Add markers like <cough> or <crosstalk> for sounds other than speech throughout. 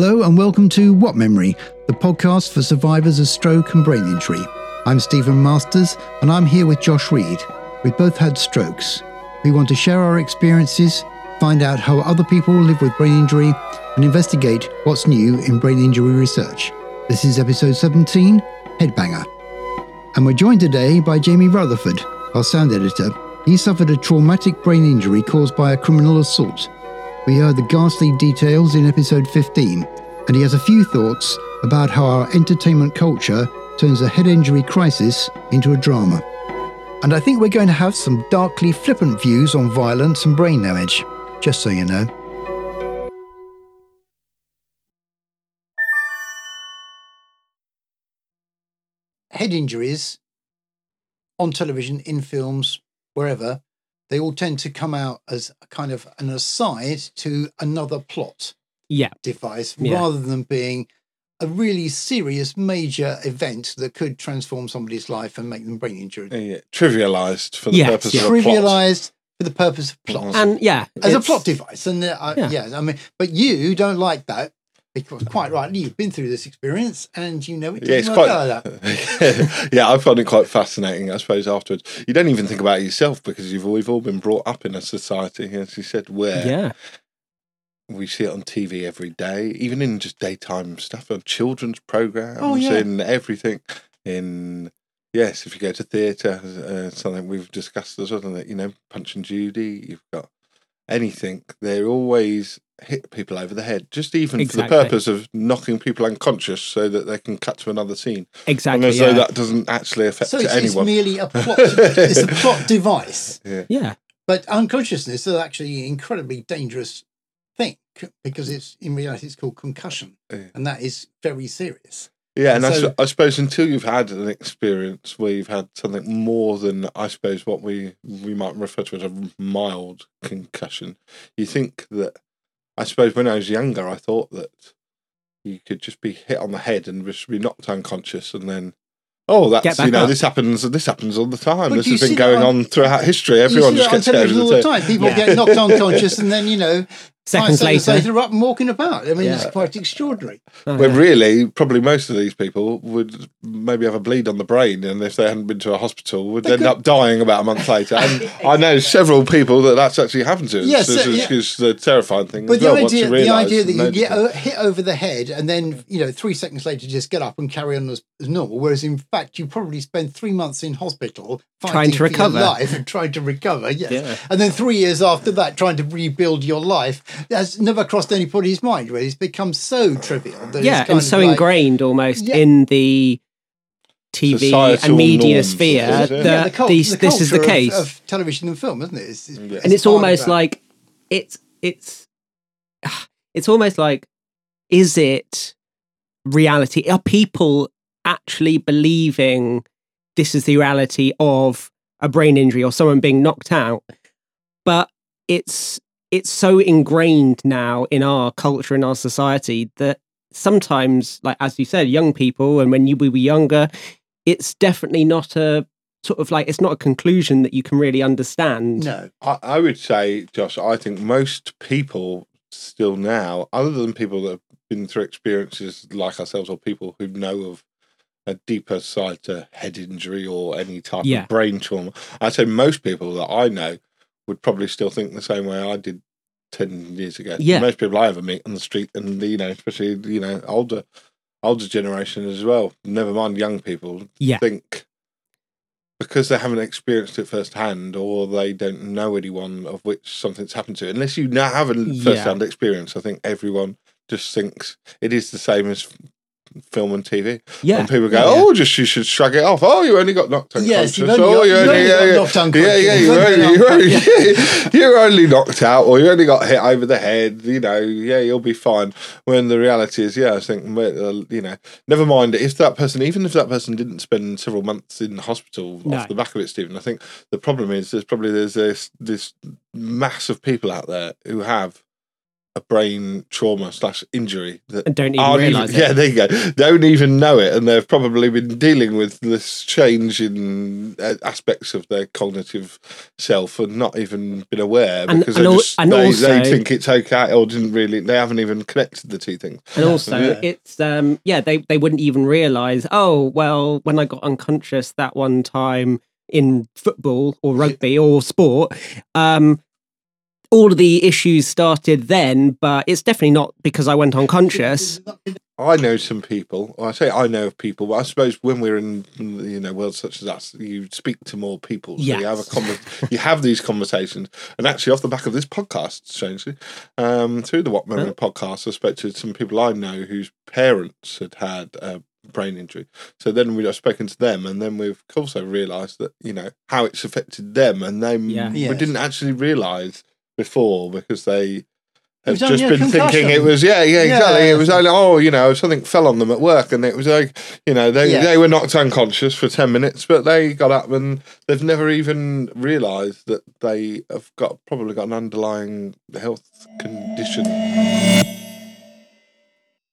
Hello and welcome to What Memory, the podcast for survivors of stroke and brain injury. I'm Stephen Masters and I'm here with Josh Reed. We've both had strokes. We want to share our experiences, find out how other people live with brain injury, and investigate what's new in brain injury research. This is episode 17 Headbanger. And we're joined today by Jamie Rutherford, our sound editor. He suffered a traumatic brain injury caused by a criminal assault. We heard the ghastly details in episode 15, and he has a few thoughts about how our entertainment culture turns a head injury crisis into a drama. And I think we're going to have some darkly flippant views on violence and brain damage, just so you know. Head injuries on television, in films, wherever, they all tend to come out as kind of an aside to another plot Yeah. device Yeah. rather than being a really serious major event that could transform somebody's life and make them brain injured. Yeah, trivialized for the Yes, purpose yeah. of a plot. Trivialized for the purpose of plot. And yeah. As a plot device. And uh, Yeah. yeah, I mean, but you don't like that because quite rightly, you've been through this experience and you know it Yeah, it's quite. like that. <laughs> yeah, I find it quite fascinating. I suppose afterwards, you don't even think about it yourself because you've we've all been brought up in a society, as you said, where Yeah. we see it on TV every day, even in just daytime stuff, on children's programs, Oh, yeah. in everything. In yes, if you go to theatre, uh, something we've discussed as well, that you know, Punch and Judy, you've got anything. They always hit people over the head, just even Exactly. for the purpose of knocking people unconscious, so that they can cut to another scene, Exactly. and as yeah. though that doesn't actually affect So it's, it's anyone. merely a <laughs> plot. it's a plot device. yeah. But unconsciousness is actually an incredibly dangerous thing because it's in reality it's called concussion, Yeah. and that is very serious. Yeah, and I, So- s- I suppose until you've had an experience where you've had something more than I suppose what we we might refer to as a mild concussion, you think that I suppose when I was younger, I thought that you could just be hit on the head and just be knocked unconscious, and then oh, that's you know up. this happens this happens all the time. But this has been going on- on throughout history. Everyone you see just gets scared all the the time. People Yeah. get knocked <laughs> unconscious, and then you know, Seconds five seconds later. later, up and walking about. I mean, Yeah. it's quite extraordinary. Oh, Where yeah. really, probably most of these people would maybe have a bleed on the brain, and if they hadn't been to a hospital, would They end could- up dying about a month later. And <laughs> I know several people that that's actually happened to. Yes, It's, it's, yeah. it's the terrifying thing. But as the well, idea, the idea that you get o- hit over the head and then you know three seconds later just get up and carry on as, as normal, whereas in fact you probably spend three months in hospital fighting Trying to for your recover. life and trying to recover. Yes. Yeah. and then three years after that, trying to rebuild your life has never crossed anybody's mind. Really, it's become so trivial. That yeah, it's kind and of so like- ingrained almost Yeah. in the TV Societal and media norms, sphere is that Yeah, Yeah, the cul- these, the this is the culture of- case. of, television and film, isn't it? It's, it's, Yeah. and it's almost like it's it's <sighs> it's almost like is it reality are people actually believing this is the reality of a brain injury or someone being knocked out but it's it's so ingrained now in our culture in our society that sometimes like as you said young people and when you we were younger it's definitely not a sort of like it's not a conclusion that you can really understand no. I, I would say, Josh, I think most people still now, other than people that have been through experiences like ourselves or people who know of a deeper side to head injury or any type Yeah. of brain trauma, I'd say most people that I know would probably still think the same way I did 10 years ago. Yeah. Most people I ever meet on the street and, you know, especially, you know, older older generation as well, never mind young people, Yeah. think because they haven't experienced it firsthand or they don't know anyone of which something's happened to, unless you now have a Yeah. first-hand experience, I think everyone just thinks it is the same as film and TV. yeah And people go, Yeah. "Oh, just you should shrug it off. Oh, you only got knocked unconscious. Yes, you've only oh, got- you only, only yeah, yeah. knocked unconscious. Yeah, yeah, you only you only, unconscious. <laughs> you're only knocked out, or you only got hit over the head. You know, yeah, you'll be fine. When the reality is, yeah, I think, uh, you know, never mind if that person, even if that person didn't spend several months in hospital No. off the back of it, Stephen. I think the problem is there's probably there's this this mass of people out there who have a brain trauma slash injury that And don't even realise even, it. Yeah, there you go. Don't even know it, and they've probably been dealing with this change in uh, aspects of their cognitive self and not even been aware And- because and they al- just and they, also- they think it's okay or didn't really. They haven't even connected the two things. And also, Yeah. it's um, yeah, they they wouldn't even realize. Oh, well, when I got unconscious that one time in football or rugby or sport, um, all of the issues started then. But it's definitely not because I went unconscious. I know some people. Well, I say I know of people, but I suppose when we're in you know worlds such as us, you speak to more people. So you have a Yes. conver- you have these conversations, and actually off the back of this podcast, strangely, um, through the What Memory podcast, I spoke to some people I know whose parents had had a brain injury. So then we have spoken to them, and then we've also realised that you know how it's affected them, and they Yeah. we Yes. didn't actually realise before because they have just been thinking it was yeah yeah exactly Yeah. it was only oh you know something fell on them at work and it was like you know they Yeah. they were knocked unconscious for 10 minutes but they got up and they've never even realized that they have got probably got an underlying health condition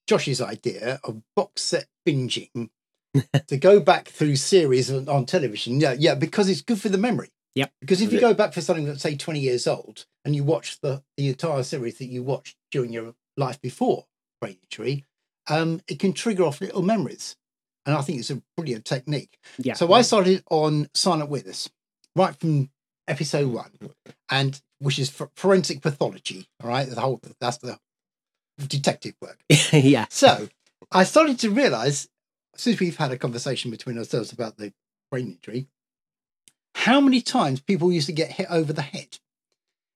Josh's idea of box set binging <laughs> to go back through series on, on television. Yeah, yeah, because it's good for the memory. Yep. Because if you go back for something that's say 20 years old and you watch the, the entire series that you watched during your life before brain injury, um, it can trigger off little memories. And I think it's a brilliant technique. Yeah. So I started on Silent Witness right from episode one, and which is for forensic pathology. All right, the whole that's the detective work. <laughs> yeah. So I started to realize, since we've had a conversation between ourselves about the brain injury, how many times people used to get hit over the head.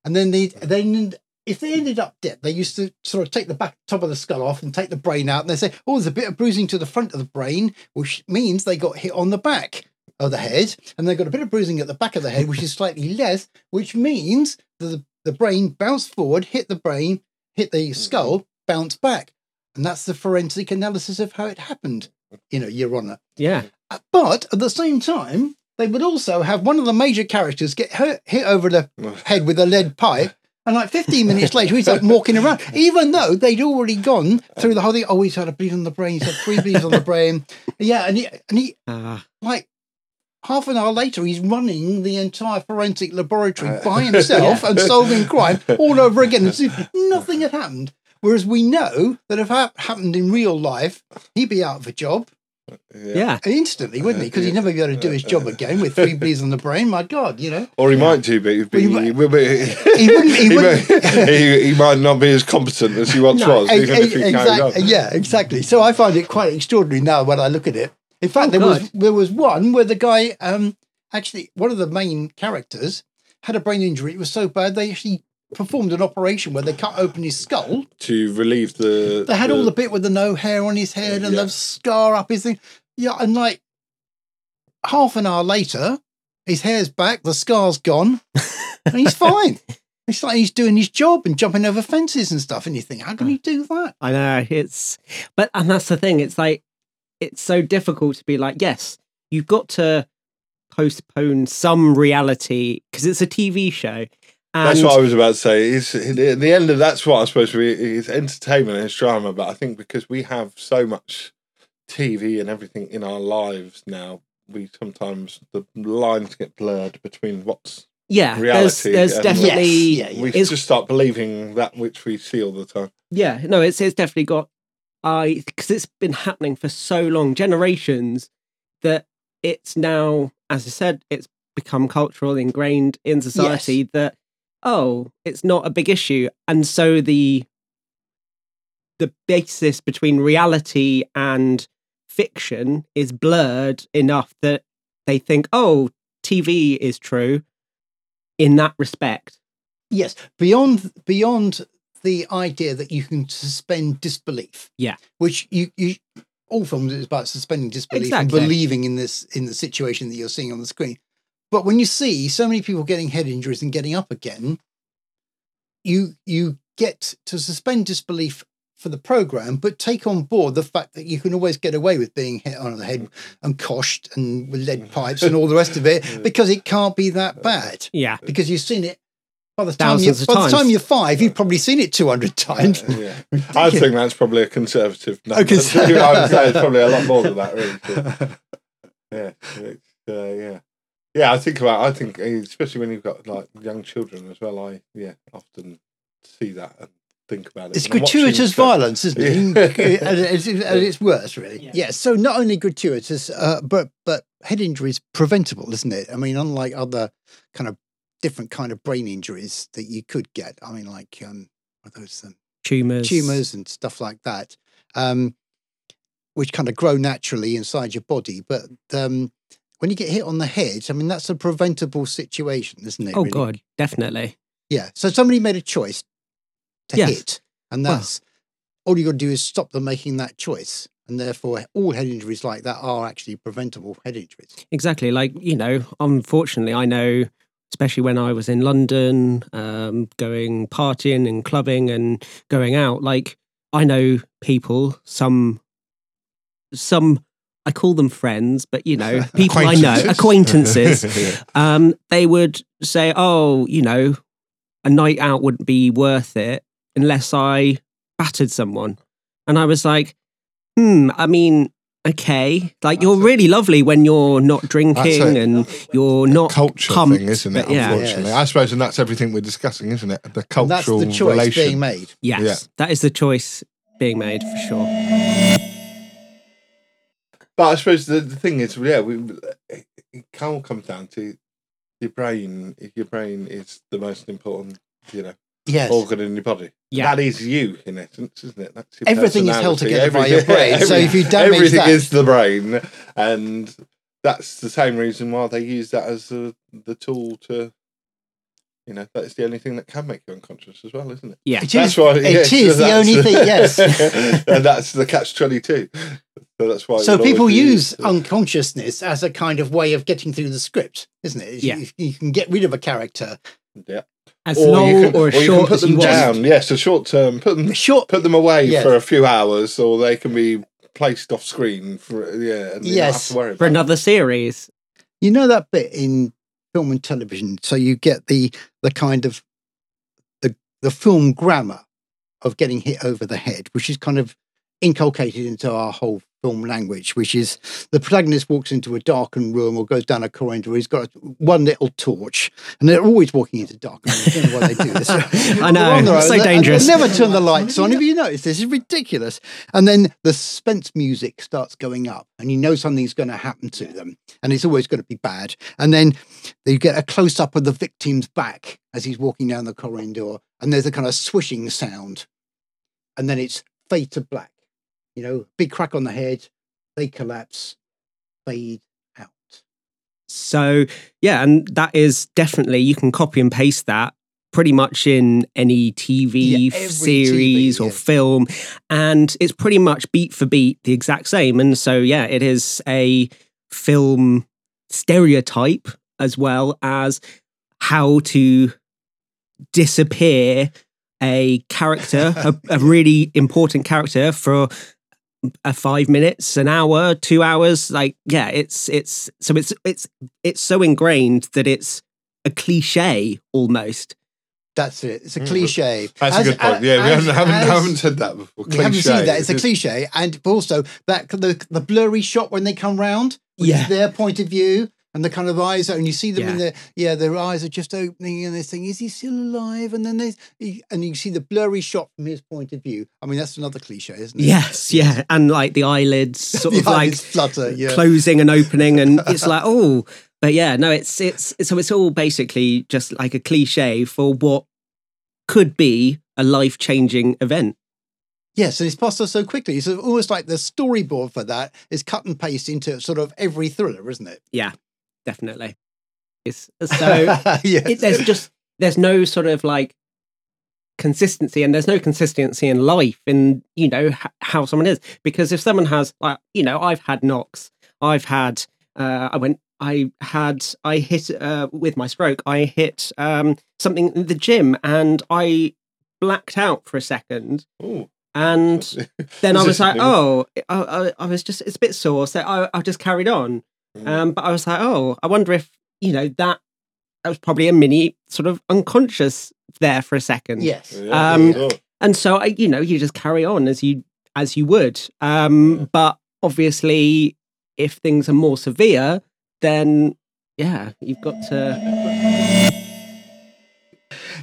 And then they then if they ended up dead, they used to sort of take the back top of the skull off and take the brain out. And they say, oh, there's a bit of bruising to the front of the brain, which means they got hit on the back of the head. And they got a bit of bruising at the back of the head, which is slightly less, which means that the, the brain bounced forward, hit the brain, hit the skull, bounced back. And that's the forensic analysis of how it happened, you know, Your Honour. Yeah. Uh, But at the same time, they would also have one of the major characters get hurt, hit over the head with a lead pipe. And like 15 minutes later, he's like walking around, even though they'd already gone through the whole thing. Oh, he's had a bleed on the brain. He's had three bleeds on the brain. Yeah. And he, and he, Ah. like, half an hour later, he's running the entire forensic laboratory by <laughs> himself and solving crime all over again. As if nothing had happened. Whereas we know that if that happened in real life, he'd be out of a job yeah. instantly, wouldn't he? Because he'd never be able to do his job again with three bleeds on the brain. My God, you know. or he might do but he'd be, Well, he he, might- will be, He wouldn't- he <laughs> he, wouldn't- may- <laughs> he, he might not be as competent as he once No, was even if he exactly. Yeah, exactly. So I find it quite extraordinary now when I look at it. In fact, Oh, there was there was one where the guy, um, actually one of the main characters had a brain injury. It was so bad they actually performed an operation where they cut open his skull. to relieve the They had all the bit with the no hair on his head and Yeah. the scar up his thing. Yeah, and like half an hour later, his hair's back, the scar's gone, and he's <laughs> fine. It's like he's doing his job and jumping over fences and stuff. And you think, how can he do that? I know it's, but and that's the thing. It's like it's so difficult to be like, yes, you've got to postpone some reality because it's a TV show. And That's what I was about to say. It's, at the end of that's what I suppose we it's entertainment and it's drama, but I think because we have so much TV and everything in our lives now, we sometimes the lines get blurred between what's yeah, there's reality there's and- definitely Yes, yeah, we It's- just start believing that which we see all the time. yeah, no, it's it's definitely got I because it's been happening for so long, generations, that it's now, as I said, it's become cultural, ingrained in society that oh, it's not a big issue, and so the the basis between reality and fiction is blurred enough that they think, oh, TV is true in that respect. Yes, beyond beyond the idea that you can suspend disbelief. Yeah. which you you all films is about suspending disbelief and believing in this in the situation that you're seeing on the screen. But when you see so many people getting head injuries and getting up again, you you get to suspend disbelief for the program, but take on board the fact that you can always get away with being hit on the head and coshed and with lead mm. pipes and all the rest of it <laughs> mm. because it can't be that uh, bad Yeah. because you've seen it by the time you Thousands of by the times. time you're five, you've probably seen it 200 times. yeah. <laughs> I think that's probably a conservative number. Okay, <laughs> so- I would say it's probably a lot more than that, really. Yeah, it's, uh, yeah, yeah. I think about. I think, especially when you've got like young children as well. I yeah, often see that and think about it. It's when watching gratuitous violence, isn't it? Yeah. at, its, at its worst, really. Yeah. Yeah. So not only gratuitous, uh, but but head injury is preventable, isn't it? I mean, unlike other kind of different kind of brain injuries that you could get. I mean, like um, what are those um, Tumors. tumors and stuff like that, um, which kind of grow naturally inside your body. But um, when you get hit on the head, I mean, that's a preventable situation, isn't it? Oh really? God, definitely. Yeah. So somebody made a choice to Yes. hit, and that's all you got to do is stop them making that choice. And therefore, all head injuries like that are actually preventable head injuries. Exactly. Like, you know, unfortunately, I know, especially when I was in London, um, going partying and clubbing and going out, like, I know people, some, some, I call them friends, but, you know, <laughs> people I know, acquaintances, <laughs> um, they would say, oh, you know, a night out wouldn't be worth it unless I battered someone. And I was like, hmm, I mean, okay. Like, you're a- really lovely when you're not drinking a- and you're not culture pumped, thing, isn't it? yeah. Unfortunately, Yes. I suppose, and that's everything we're discussing, isn't it? The And that's cultural the choice relation. being made. Yes, Yeah. that is the choice being made for sure. But I suppose the, the thing is, yeah, we, it, it all comes down to your brain. Your brain is the most important, you know, Yes. organ in your body. Yeah. That is you, in essence, isn't it? That's your Everything is held together by your brain. So if you <laughs> damage everything that- is the brain, and that's the same reason why they use that as the the tool to. You know, that's the only thing that can make you unconscious as well, isn't it? Yeah. It That's is, why. it yes, is the that's- only thing, <laughs> yes. and that's the catch twenty two. So that's why. so people use used. unconsciousness as a kind of way of getting through the script, isn't it? Yeah. You, you can get rid of a character. yeah. As Or long you can, or or as you can short put as them you want. down. Yes, a short term. Put them Short. put them away Yes. for a few hours, or they can be placed off screen for yeah. And you have Yes. to worry for about another series. You know that bit in film and television. So you get the the kind of the the film grammar of getting hit over the head, which is kind of inculcated into our whole film language, which is the protagonist walks into a darkened room or goes down a corridor. He's got one little torch, and they're always walking into dark rooms. I don't know why they do this. <laughs> I know, They're it's so they- and dangerous. They never turn the lights on. Have you noticed this? is ridiculous. And then the suspense music starts going up, and you know something's going to happen to them, and it's always going to be bad. And then you get a close up of the victim's back as he's walking down the corridor, and there's a kind of swishing sound, and then it's fade to black. You know, big crack on the head, they collapse, fade out. So yeah, and that is definitely you can copy and paste that pretty much in any TV Yeah, series TV, or yeah. film, and it's pretty much beat for beat the exact same. And so yeah, it is a film stereotype as well as how to disappear a character, <laughs> a, a really important character for a five minutes, an hour, two hours. Like, yeah, it's it's so it's it's it's so ingrained that it's a cliche almost. That's it. It's a Mm, cliche. That's As- a good point. as- Yeah, we haven't, as- haven't, as- haven't said that before. We haven't seen that. It's a cliche, and also that the the blurry shot when they come round, which Yeah. is their point of view, and the kind of eyes, and you see them in Yeah. the yeah, their eyes are just opening, and they're saying, "Is he still alive?" And then they and you see the blurry shot from his point of view. I mean, that's another cliche, isn't it? Yes, yeah, and like the eyelids <laughs> sort The of like flutter. Yeah, closing and opening, and <laughs> it's like oh, but yeah, no, it's it's so it's all basically just like a cliche for what could be a life changing event. yes, and it's passed us so quickly. It's almost like the storyboard for that is cut and paste into sort of every thriller, isn't it? Definitely. It's, so <laughs> yes. it, there's just there's no sort of like consistency and there's no consistency in life in you know h- how someone is because if someone has like you know i've had knocks i've had uh i went i had i hit uh with my stroke i hit um something in the gym and i blacked out for a second Ooh. and <laughs> then i Was like oh I, I, I was just it's a bit sore so i, I just carried on. Um, but I was like, oh, I wonder if you know that I was probably a mini sort of unconscious there for a second. Yes. Yeah, Um, sure. and so I, you know, you just carry on as you as you would. Um, but obviously, if things are more severe, then yeah, you've got to.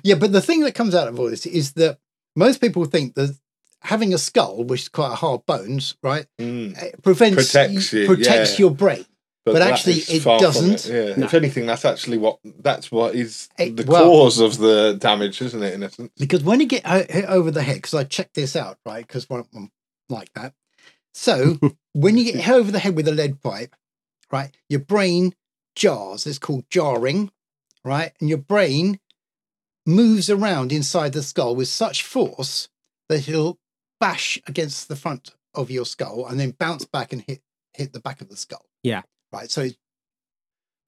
Yeah, but the thing that comes out of all this is that most people think that having a skull, which is quite a hard bones, right, Mm. prevents Protects you, protects yeah. your brain. But that actually it doesn't. Yeah. No. If anything, that's actually what that's what is It- the well- cause of the damage, isn't it? In essence. Because when you get hit over the head, because I checked this out, right, because one I'm like that. So <laughs> when you get hit over the head with a lead pipe, right, your brain jars. It's called jarring, right, and your brain moves around inside the skull with such force that it'll bash against the front of your skull and then bounce back and hit hit the back of the skull. Yeah. Right. So it's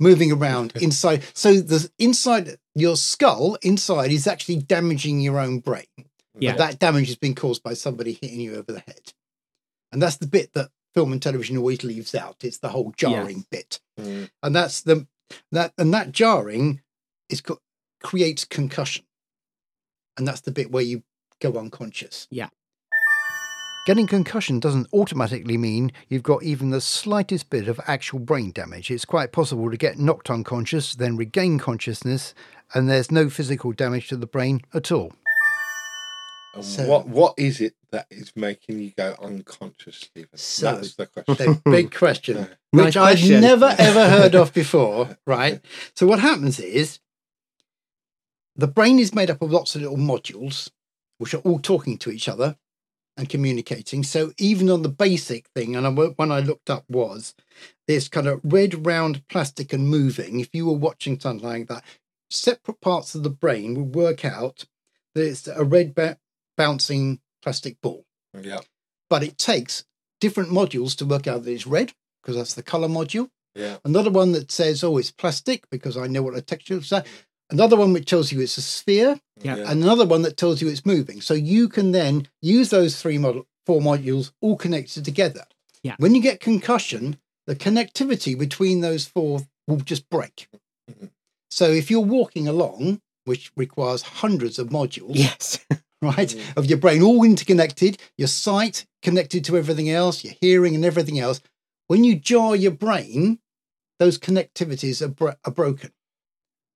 moving around inside. So the inside your skull inside is actually damaging your own brain. Yeah. But that damage has been caused by somebody hitting you over the head. And that's the bit that film and television always leaves out. It's the whole jarring bit. Mm. And that's the that and that jarring is co- creates concussion. And that's the bit where you go unconscious. Yeah. Getting concussion doesn't automatically mean you've got even the slightest bit of actual brain damage. It's quite possible to get knocked unconscious, then regain consciousness, and there's no physical damage to the brain at all. So- what what is it that is making you go unconscious, Stephen? So- That's the question. The big <laughs> question, Yeah. Nice which I've never ever heard of <laughs> before, right? So what happens is the brain is made up of lots of little modules which are all talking to each other and communicating. So even on the basic thing, and I, one I looked up was this kind of red round plastic and moving. If you were watching something like that, separate parts of the brain would work out that it's a red ba- bouncing plastic ball Yeah. but it takes different modules to work out that it's red because that's the color module. Yeah. Another one that says, oh, it's plastic because I know what the texture is. Another one which tells you it's a sphere. Yeah. And another one that tells you it's moving. So you can then use those three model, four modules all connected together. Yeah. When you get concussion, the connectivity between those four will just break. Mhm. So if you're walking along, which requires hundreds of modules, Yes. <laughs> right? Mm. Of your brain all interconnected, your sight connected to everything else, your hearing and everything else. When you jar your brain, those connectivities are, bro- are broken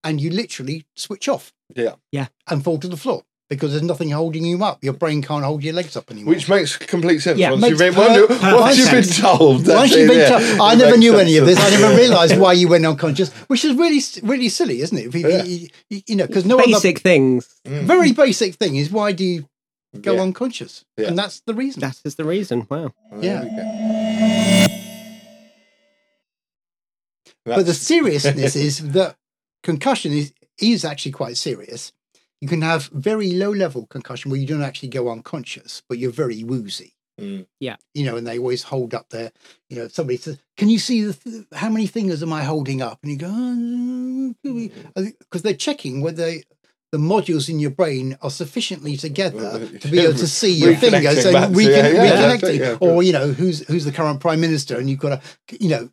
and you literally switch off Yeah. Yeah. And fall to the floor because there's nothing holding you up. Your brain can't hold your legs up anymore. Which makes complete sense. Yeah, once you've been, per- once you've been told. that's Once you've it, been yeah. told- I never knew sense. any of this. I never <laughs> realised why you went unconscious, which is really, really silly, isn't it? You, Yeah. you, you- you know, because no other Basic things. Mm. very basic thing is why do you go Yeah. unconscious? Yeah. And that's the reason. That is the reason. Wow. There Yeah. but the seriousness is that concussion is is actually quite serious. You can have very low level concussion where you don't actually go unconscious, but you're very woozy. Mm. You know, and they always hold up their, you know, somebody says, "Can you see the th- how many fingers am I holding up?" And you go, Mm. because they're checking whether the modules in your brain are sufficiently together to be able to <laughs> see your fingers and recon- yeah, yeah, reconnecting, yeah, or you know, who's who's the current prime minister, and you've got to, you know.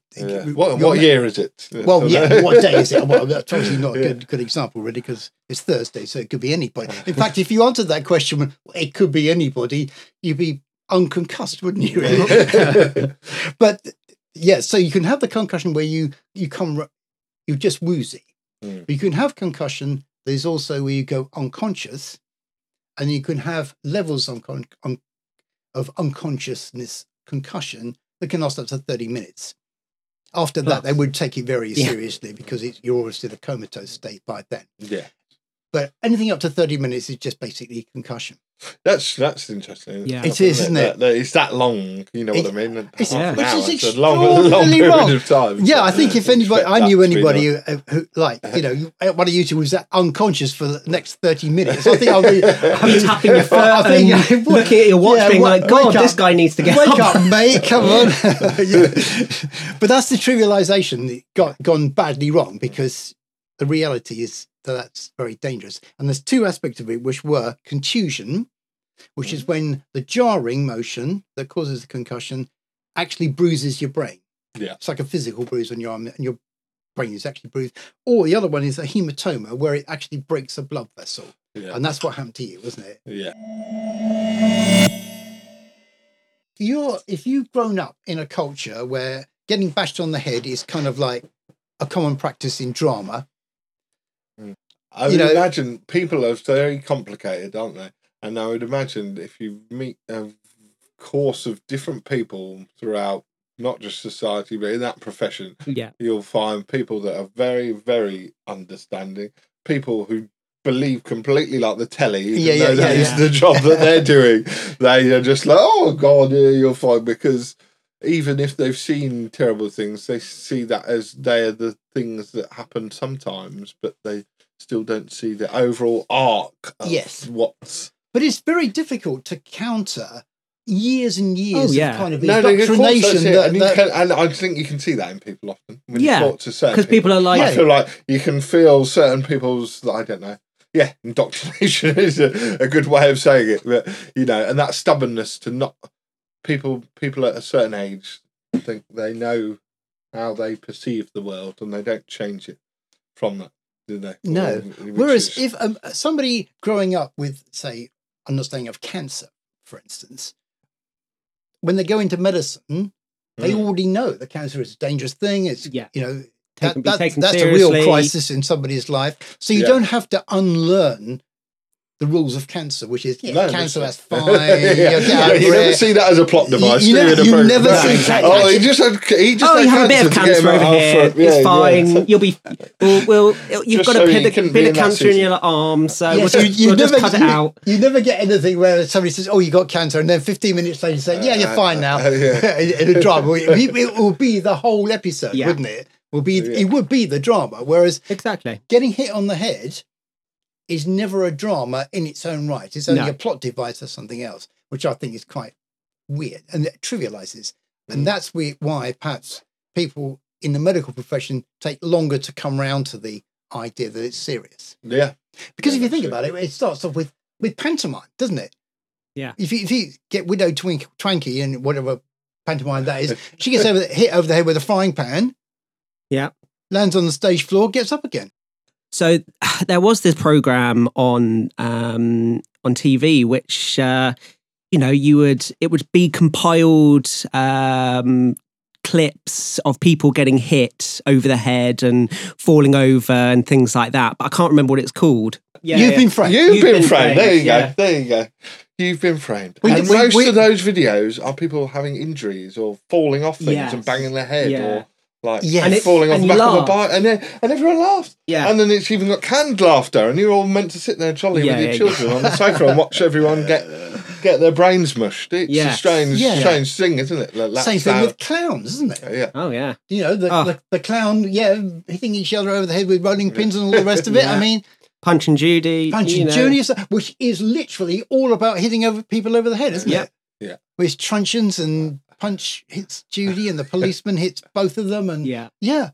What, what year is it? well, yeah. What day is it? Well, <laughs> that's obviously not a good good example, really, because it's Thursday, so it could be anybody. <laughs> In fact, if you answered that question, it could be anybody. You'd be unconcussed, wouldn't you? Really? but yeah, so you can have the concussion where you you come you're just woozy. Mm. You can have concussion. There's also where you go unconscious, and you can have levels uncon- un- of unconsciousness concussion that can last up to 30 minutes. After that, they would take it very Yeah. seriously because you're obviously in a comatose state by then. yeah. But anything up to 30 minutes is just basically concussion. That's that's interesting. Yeah. It is, isn't it? That- that- it's that long. You know what I mean? it's- Half an which hour, is it's a long, long extraordinarily period long. of time. Yeah, I think if anybody, I knew that to be anybody who, uh, who, like, you know, you- one of you two was unconscious for the next 30 minutes. I think I'll be, <laughs> I'm tapping your foot I think I and would. looking at your watch, Yeah, being like, "God, wake this up. guy needs to get Wake up." up, mate! Come on. <laughs> <laughs> Yeah. But that's the trivialization that got gone badly wrong because the reality is that that's very dangerous. And there's two aspects of it, which were contusion, which is mm-hmm. when the jarring motion that causes the concussion actually bruises your brain. Yeah. It's like a physical bruise on your arm, and your brain is actually bruised, or the other one is a hematoma where it actually breaks a blood vessel, Yeah. and that's what happened to you, wasn't it? yeah. You're if you've grown up in a culture where getting bashed on the head is kind of like a common practice in drama. I You would know- imagine people are very complicated, aren't they? And I would imagine if you meet a course of different people throughout not just society, but in that profession, Yeah. you'll find people that are very, very understanding, people who believe completely like the telly, even Yeah, yeah, that yeah, is the job that <laughs> they're doing. They are just like, oh God, yeah, you're fine because even if they've seen terrible things, they see that as they are the things that happen sometimes, but they still don't see the overall arc of Yes. what's But it's very difficult to counter years and years Oh, yeah. of kind of no, no, of course, that's indoctrination it. that, and, that- can, and I think you can see that in people often when Yeah, you talk to certain Because people are like, I feel like you can feel certain people's I don't know. Yeah, <laughs> indoctrination is a, a good way of saying it, but you know, and that stubbornness to not people people at a certain age think they know how they perceive the world and they don't change it from that, do they? No. Or- Whereas is- if um, somebody growing up with, say, understanding of cancer, for instance, when they go into medicine, they Mm. already know that cancer is a dangerous thing. It's Yeah. you know that, that- taken that's a real crisis in somebody's life. So you Yeah. don't have to unlearn the rules of cancer, which is yeah, No, cancer that's that's- fine. yeah. you Yeah, you never see that as a plot device. you do never- you never see that. Oh, he just had. He just oh, had you have a bit of to get him cancer over here. for- yeah, it's yeah. fine. <laughs> You'll be. We'll, we'll, you've Just got so a bit, of, bit of cancer in your arm, so Yes, we'll, you, you we'll never, just cut it out. you never get anything where somebody says, "Oh, you got cancer," and then 15 minutes later you say, "Yeah, you're Uh, fine now." uh, <laughs> in a drama, it, it- it will be the whole episode, wouldn't it? Will be it would be the drama. Whereas Exactly. getting hit on the head is never a drama in its own right. It's only No. a plot device or something else, which I think is quite weird and it trivializes. Mm. And that's why perhaps people in the medical profession take longer to come round to the idea that it's serious. Yeah, Because Yeah, if you think that's about it, it starts off with with pantomime, doesn't it? Yeah. If you, if you get Widow Twink, Twanky and whatever pantomime that is, <laughs> she gets over, hit over the head with a frying pan. Yeah. Lands on the stage floor, gets up again. So <sighs> there was this program on um, on TV, which uh, you know you would it would be compiled um, clips of people getting hit over the head and falling over and things like that. But I can't remember what it's called. Yeah, You've yeah. been framed. you've, You've been, been framed. framed, There you yeah. go. There you go. You've been framed. We- and we- most we- of those videos are people having injuries or falling off things Yes. and banging their head Yeah. or like Yes. And it- falling off and the you back of a bike, and then, and everyone laughs. yeah. And then it's even got canned laughter, and you're all meant to sit there jolly Yeah, with your yeah, children on the sofa and watch everyone get get their brains mushed. It's a strange, Yeah. strange thing, isn't it? Like, Same thing with clowns, isn't it? yeah. oh yeah. You know, the, Oh. the, the clown, yeah, hitting each other over the head with rolling pins and all the rest of it. I <laughs> mean, Punch and Judy. Punch and know. Junior, which is literally all about hitting over people over the head, isn't Yeah. it? Yeah. With truncheons and punch hits Judy and the policeman <laughs> hits both of them. And Yeah. yeah.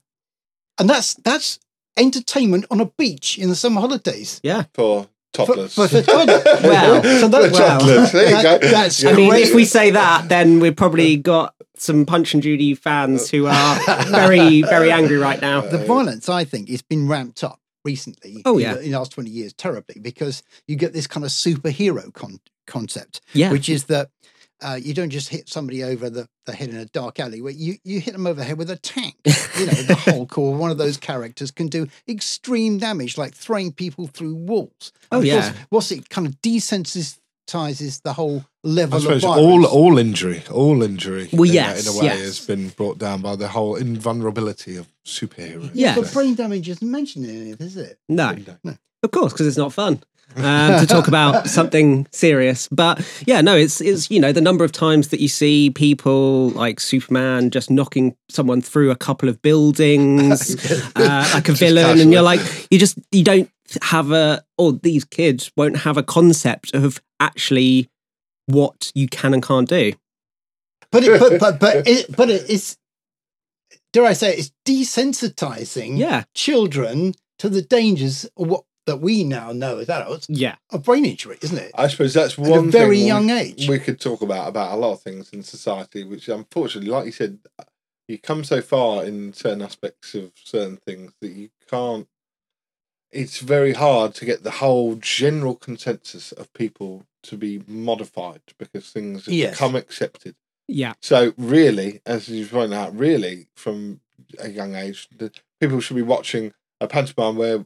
And that's that's entertainment on a beach in the summer holidays. For toddlers. For- for toddlers. <laughs> Well, <laughs> so that- For toddlers. There you that- go. that's I mean, if we say that, then we've probably got some Punch and Judy fans who are very, very angry right now. the violence, I think, has been ramped up recently. Oh, in yeah. the, in the last twenty years, terribly, because you get this kind of superhero con- concept, Yeah. which is that uh, you don't just hit somebody over the, the head in a dark alley. Where you you hit them over the head with a tank. You know, the <laughs> Hulk or one of those characters can do extreme damage, like throwing people through walls. Oh, And of course, yeah. what's it kind of desensitizes the whole level I suppose of all violence. all injury, all injury, Well, in, a- yes, in a way, yes. has been brought down by the whole invulnerability of superheroes. Yeah. but brain damage isn't mentioned in it, is it? No, No. of course, because it's not fun um, to talk about <laughs> something serious. But yeah, no, it's it's you know the number of times that you see people like Superman just knocking someone through a couple of buildings, <laughs> uh, like a villain, and you're like, you just you don't have a or these kids won't have a concept of actually what you can and can't do. But it, but but but <laughs> it, but it's dare I say it, it's desensitizing Yeah, children to the dangers of what that we now know as adults yeah, of brain injury, isn't it? I suppose that's At one a very thing young we, age. we could talk about about a lot of things in society, which unfortunately, like you said, you come so far in certain aspects of certain things that you can't. It's very hard to get the whole general consensus of people to be modified because things have Yes. become accepted. Yeah. So really, as you point out, really from a young age, the, people should be watching a pantomime where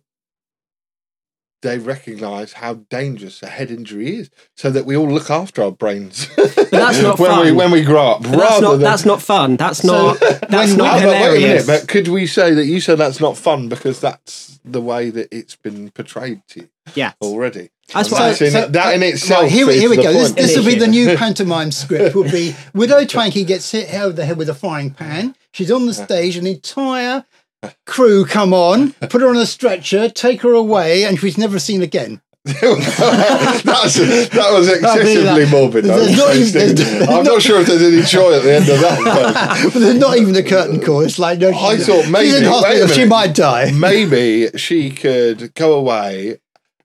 they recognise how dangerous a head injury is, so that we all look after our brains. But that's <laughs> not when we fun. when we grow up. But that's rather not than, that's not fun. That's So, not <laughs> that's when- not Ah, but wait a hilarious. minute, but could we say that you said that's not fun because that's the way that it's been portrayed to you yeah. already? That's And what that's in, So- that in Right, itself. here, we- here we the go. This, point. this will be the new pantomime script. Will be Widow Twanky gets hit over the head with a frying pan. She's on the stage. An entire crew come on, put her on a stretcher, take her away, and she's never seen again. <laughs> That was excessively that. morbid. There's not even, there's, I'm not sure if there's any joy at the end of that. <laughs> but there's not even a curtain call. It's like no. I thought maybe- in wait a hospital. She might die. Maybe she could go away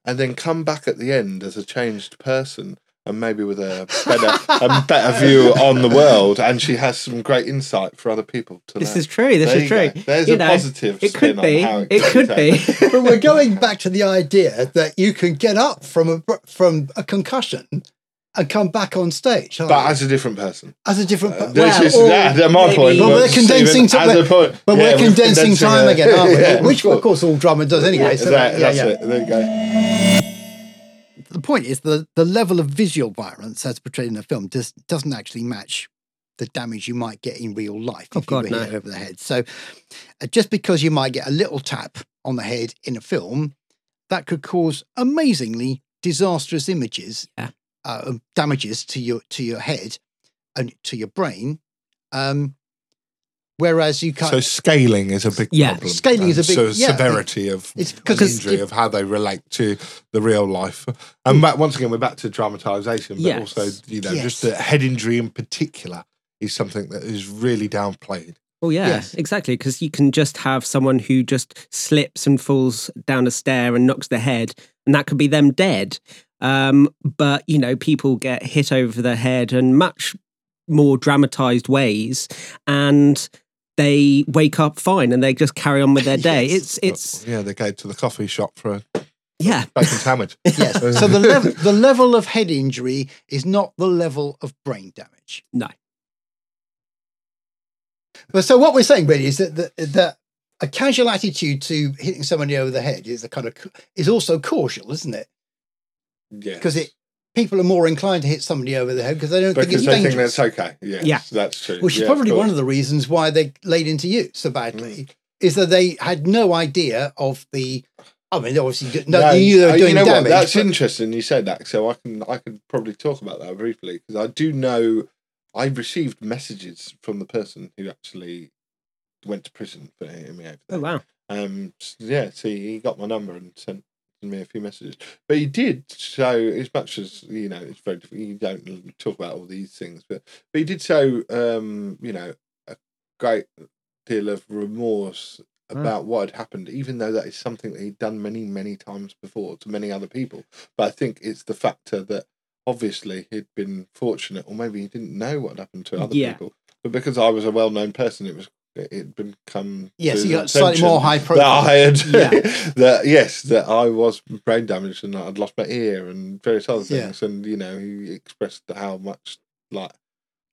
and then come back at the end as a changed person. And maybe with a better, a better view on the world, and she has some great insight for other people to This know. is true. This There is true. go. There's You a know, positive. It spin could on be. how It could can be. but we're going back to the idea that you can get up from a from a concussion and come back on stage But you? as a different person. as a different. Uh, per- this well, is that, that my maybe- point. But we're condensing Stephen, to- point, but yeah, we're condensing condensing time a- again, aren't we? <laughs> yeah, Which, course. of course, all drama does anyway. So That- yeah, that's yeah. it. There you go. The point is the the level of visual violence as portrayed in the film does, doesn't actually match the damage you might get in real life Oh, if you God, were hit over the head. So, uh, just because you might get a little tap on the head in a film, that could cause amazingly disastrous images, Yeah. uh, um, damages to your to your head and to your brain. Um, whereas you can't. So scaling is a big Yeah, problem. scaling is a and big- So yeah, severity of it's an because injury it- of how they relate to the real life. And back, once again, we're back to dramatisation, but Yes. also you know Yes. just the head injury in particular is something that is really downplayed. Well, yeah, Yes. exactly. Because you can just have someone who just slips and falls down a stair and knocks their head, and that could be them dead. Um, but you know, people get hit over the head in much more dramatized ways, and they wake up fine and they just carry on with their day. Yes. It's it's yeah, they go to the coffee shop for a yeah, bacon sandwich. <laughs> Yes. <laughs> So the level the level of head injury is not the level of brain damage. no, But so what we're saying really is that that, that a casual attitude to hitting somebody over the head is a kind of is also causal, isn't it? Yes. Because it people are more inclined to hit somebody over the head because they don't think because it's they think dangerous. that's okay. Yes, Yeah. that's true. Which is Yeah, probably of one of the reasons why they laid into you so badly. Is that they had no idea of the. I mean, obviously didn't- no, you knew they uh, were doing you know damage. What? That's but- interesting. You said that, so I can I could probably talk about that briefly because I do know I received messages from the person who actually went to prison for hitting me over there. oh wow, Um, yeah, so he got my number and sent me a few messages. But he did show, as much as you know, it's very difficult. You don't talk about all these things, but but he did show, um, you know, a great deal of remorse Wow. about what had happened, even though that is something that he'd done many, many times before to many other people. But I think it's the factor that obviously he'd been fortunate, or maybe he didn't know what happened to other Yeah. people. But because I was a well-known person, it was it become Yes, you got slightly more high that profile. I had Yeah. <laughs> that yes that I was brain damaged and I'd lost my ear and various other Yeah. things and you know he expressed how much like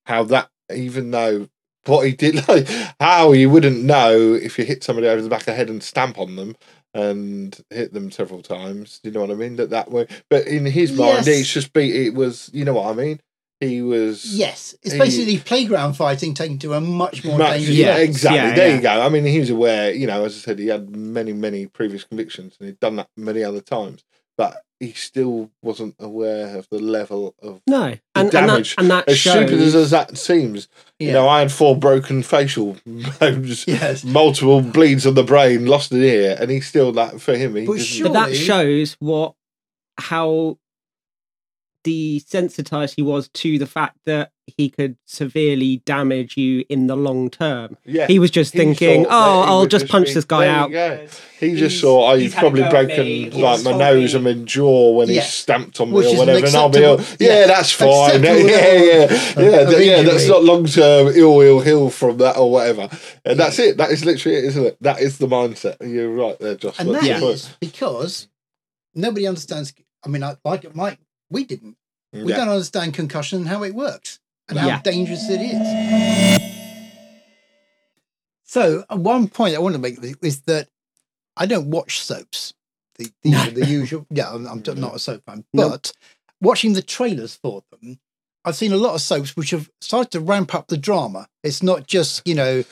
how that even though what he did <laughs> like how you wouldn't know if you hit somebody over the back of the head and stamp on them and hit them several times you know what I mean that that way but in his mind Yes. it's just be it was you know what I mean he was Yes, it's he- basically playground fighting taken to a much more Much- dangerous yeah, yeah, level. exactly. Yeah, there yeah. you go. I mean, he was aware, you know, as I said, he had many, many previous convictions and he'd done that many other times, but he still wasn't aware of the level of. no, and, and that damage. and that As shows. stupid as, as that seems, you know, I had four broken facial bones, <laughs> Yes. multiple bleeds on the brain, lost an ear, and he still, that for him, he But just. sure- but that Surely- shows what how desensitized he was to the fact that he could severely damage you in the long term. Yeah. He was just He thinking, "Oh, I'll would just punch be- this guy out." go. He just He's- saw, oh, he's you've probably broken me, like he's my nose me- and my jaw when Yeah. he stamped on me Which or is an whatever, and I'll be all, yeah, yeah, that's fine. <laughs> Yeah, yeah, yeah, yeah. of- yeah, of th- yeah, that's not long term ill will heal from that or whatever. And that's it. That is literally it, isn't it? That is the mindset. You're right there, Josh. and That's that the is point. because nobody understands. I mean, I, like Mike, we didn't. We Yeah. don't understand concussion and how it works and how Yeah. dangerous it is. So, one point I want to make is that I don't watch soaps. The the, the usual. Yeah, I'm, I'm not a soap fan, No. but watching the trailers for them. I've seen a lot of soaps which have started to ramp up the drama. It's not just, you know,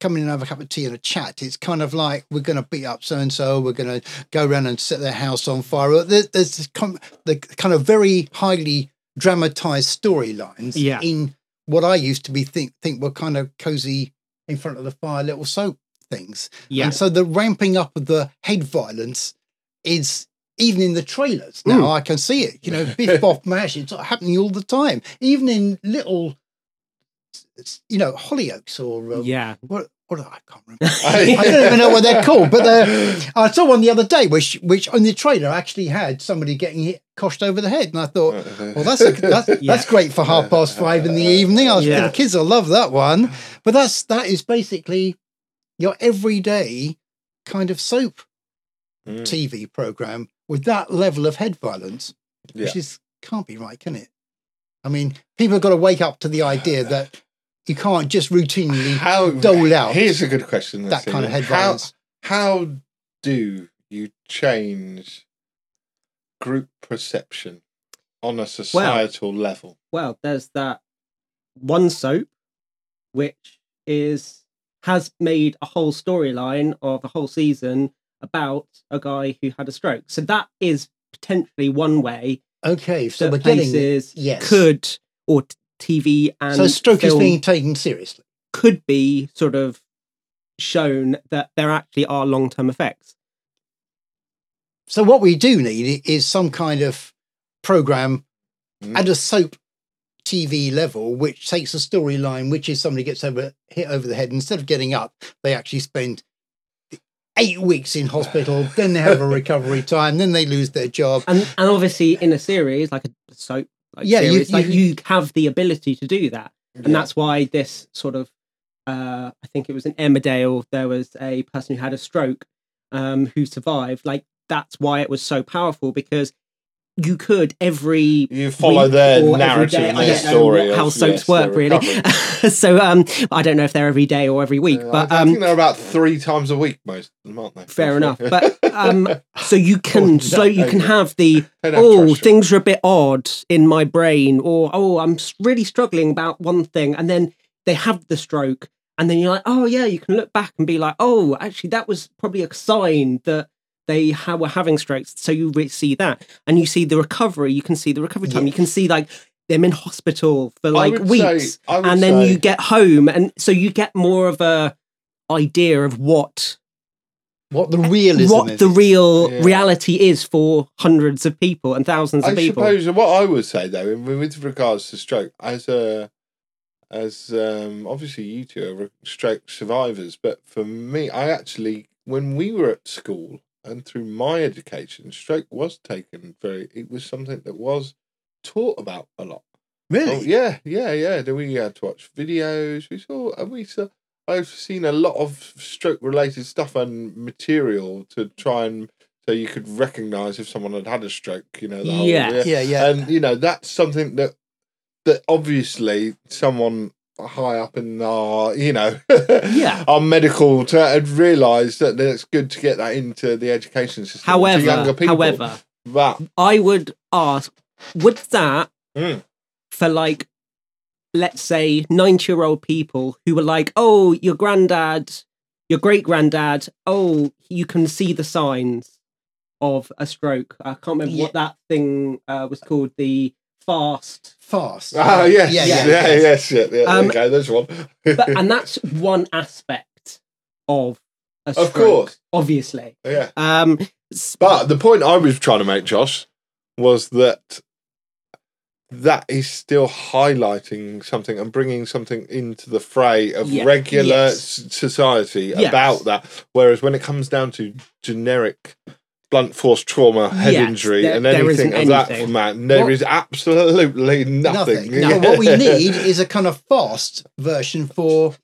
come in and have a cup of tea and a chat. It's kind of like we're going to beat up so and so. We're going to go around and set their house on fire. There- There's this com- the kind of very highly dramatized storylines Yeah. in what I used to be think think were kind of cozy in front of the fire little soap things. Yeah. And so the ramping up of the head violence is even in the trailers now. I can see it. You know, <laughs> Biff Boff Mash. It's happening all the time. Even in little, you know, Hollyoaks or uh, yeah. what? What I can't remember. <laughs> I don't even know what they're called, but they're, I saw one the other day, which which on the trailer actually had somebody getting hit, coshed over the head, and I thought, well, that's a, <laughs> that's, Yeah. that's great for half past five in the evening. I was Yeah. thinking the kids will love that one, but that's that is basically your everyday kind of soap Mm. TV program with that level of head violence, which Yeah. is can't be right, can it? I mean, people have got to wake up to the idea that you can't just routinely How dole out Here's a good question. that kind of head How- violence. How do you change group perception on a societal level? Well, there's that one soap which is has made a whole storyline of a whole season about a guy who had a stroke. So that is potentially one way Okay, so that we're getting places yes. could or t- TV and so stroke is being taken seriously. could be sort of shown that there actually are long term effects. So what we do need is some kind of program Mm. at a soap TV level, which takes a storyline, which is somebody gets over hit over the head. Instead of getting up, they actually spend eight weeks in hospital. then they have a <laughs> recovery time. Then they lose their job. And and obviously in a series like a soap like Yeah, you- series, like you- you have the ability to do that. and Yeah. that's why this sort of uh, I think it was in Emmerdale there was a person who had a stroke um, who survived like that's why it was so powerful because you could every You follow their narrative I their don't story how of, soaps yes, work really. <laughs> so um I don't know if they're every day or every week Uh, but I um think they're about three times a week, most of them, aren't they? fair <laughs> enough. But um <laughs> so you can Oh, so you can have the oh, things are a bit odd in my brain, or oh, I'm really struggling about one thing, and then they have the stroke, and then you're like, oh yeah, you can look back and be like, oh, actually, that was probably a sign that they ha- were having strokes. So you re- see that, and you see the recovery. You can see the recovery time. Yeah. You can see like them in hospital for like would say- weeks, and then say- you get home, and so you get more of a idea of what What the realism what is. the real Yeah. reality is for hundreds of people and thousands of I people. suppose what I would say though, in- with regards to stroke, as a as um, obviously you two are stroke survivors, but for me, I actually when we were at school and through my education, stroke was taken very. It was something that was taught about a lot. really? Oh, yeah, yeah, yeah. Then we had to watch videos. We saw, and we saw. I've seen a lot of stroke-related stuff and material to try and so you could recognise if someone had had a stroke. You know, the whole- Yeah. Yeah, yeah. and you know that's something that that obviously someone high up in our, you know, <laughs> Yeah. our medical to had realised that it's good to get that into the education system. However, younger people. however, but I would ask, would that Mm. for like, let's say, ninety-year-old people who were like, "Oh, your granddad, your great granddad, oh, you can see the signs of a stroke." I can't remember Yeah. what that thing uh, was called. The fast, Fast. ah, yes, Yeah, yeah, yeah, yeah, yes. yes, yeah, yeah. Um, okay, there's one. but, and <laughs> that's one aspect of a Of course. obviously. yeah. Um, s- But the point I was trying to make, Josh, was that that is still highlighting something and bringing something into the fray of Yeah. regular Yes. society Yes. about that. Whereas when it comes down to generic blunt force trauma, head Yes, injury, there- and anything of that format, there What- is absolutely nothing. Nothing. No, what we <laughs> need is a kind of fast version for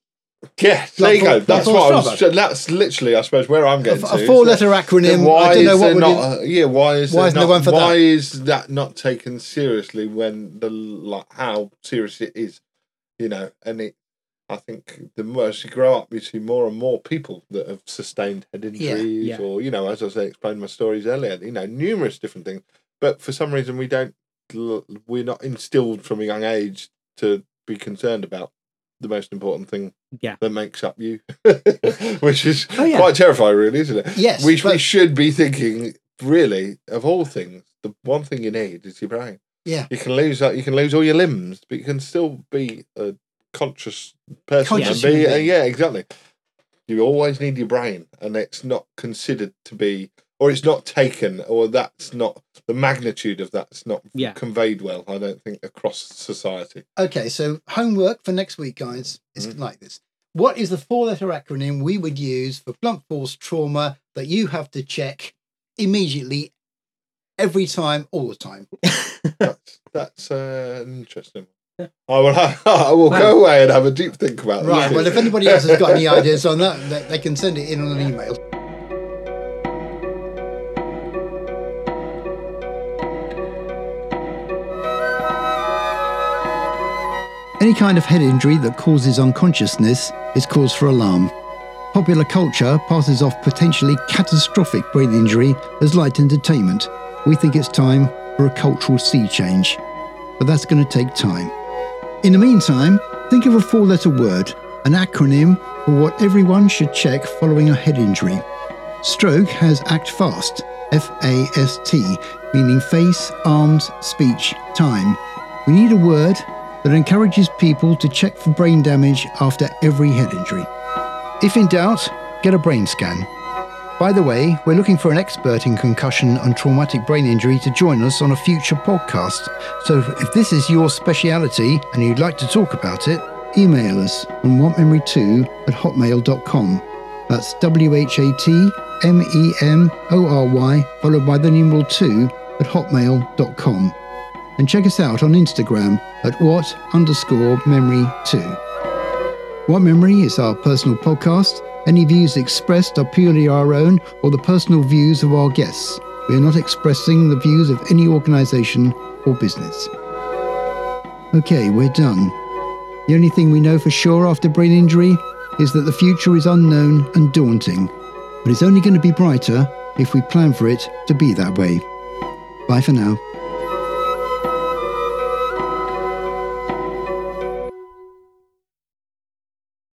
Yeah, there you go. That's what I was. That's literally, I suppose, where I'm a, getting to. a four-letter acronym. why I don't know is what not? a- yeah, why is why there isn't there one for why that? is that not taken seriously when the like how serious it is? You know, and it. I think the more as you grow up, you see more and more people that have sustained head injuries, yeah. or you know, as I say, explained my stories earlier. You know, numerous different things, but for some reason we don't. We're not instilled from a young age to be concerned about the most important thing Yeah. that makes up you, <laughs> <laughs> which is Oh, yeah. quite terrifying, really, isn't it? Yes, we, we should be thinking, really, of all things, the one thing you need is your brain. Yeah. You can lose that. You can lose all your limbs, but you can still be a conscious person. Conscious and be, human uh, yeah, exactly. You always need your brain, and it's not considered to be, or it's not taken, or that's not the magnitude of that's not Yeah. conveyed well. I don't think across society. Okay, so homework for next week, guys, is Mm-hmm. like this. What is the four letter acronym we would use for blunt force trauma that you have to check immediately, every time, all the time? <laughs> That's that's uh, an interesting. One. I will. <laughs> I will Wow. go away and have a deep think about that. Right, well, if anybody else has got any <laughs> ideas on that, they, they can send it in on an email. Any kind of head injury that causes unconsciousness is cause for alarm. Popular culture passes off potentially catastrophic brain injury as light entertainment. We think it's time for a cultural sea change, but that's going to take time. In the meantime, think of a four letter word, an acronym for what everyone should check following a head injury. Stroke has ACT FAST, F A S T, meaning face, arms, speech, time. We need a word that encourages people to check for brain damage after every head injury. If in doubt, get a brain scan. By the way, we're looking for an expert in concussion and traumatic brain injury to join us on a future podcast. So if this is your speciality and you'd like to talk about it, email us on whatmemory2 at hotmail.com. That's W H A T M E M O R Y, followed by the numeral 2 at hotmail.com. And check us out on Instagram at what underscore memory 2. What Memory is our personal podcast. Any views expressed are purely our own or the personal views of our guests. We are not expressing the views of any organisation or business. Okay, we're done. The only thing we know for sure after brain injury is that the future is unknown and daunting, but it's only going to be brighter if we plan for it to be that way. Bye for now.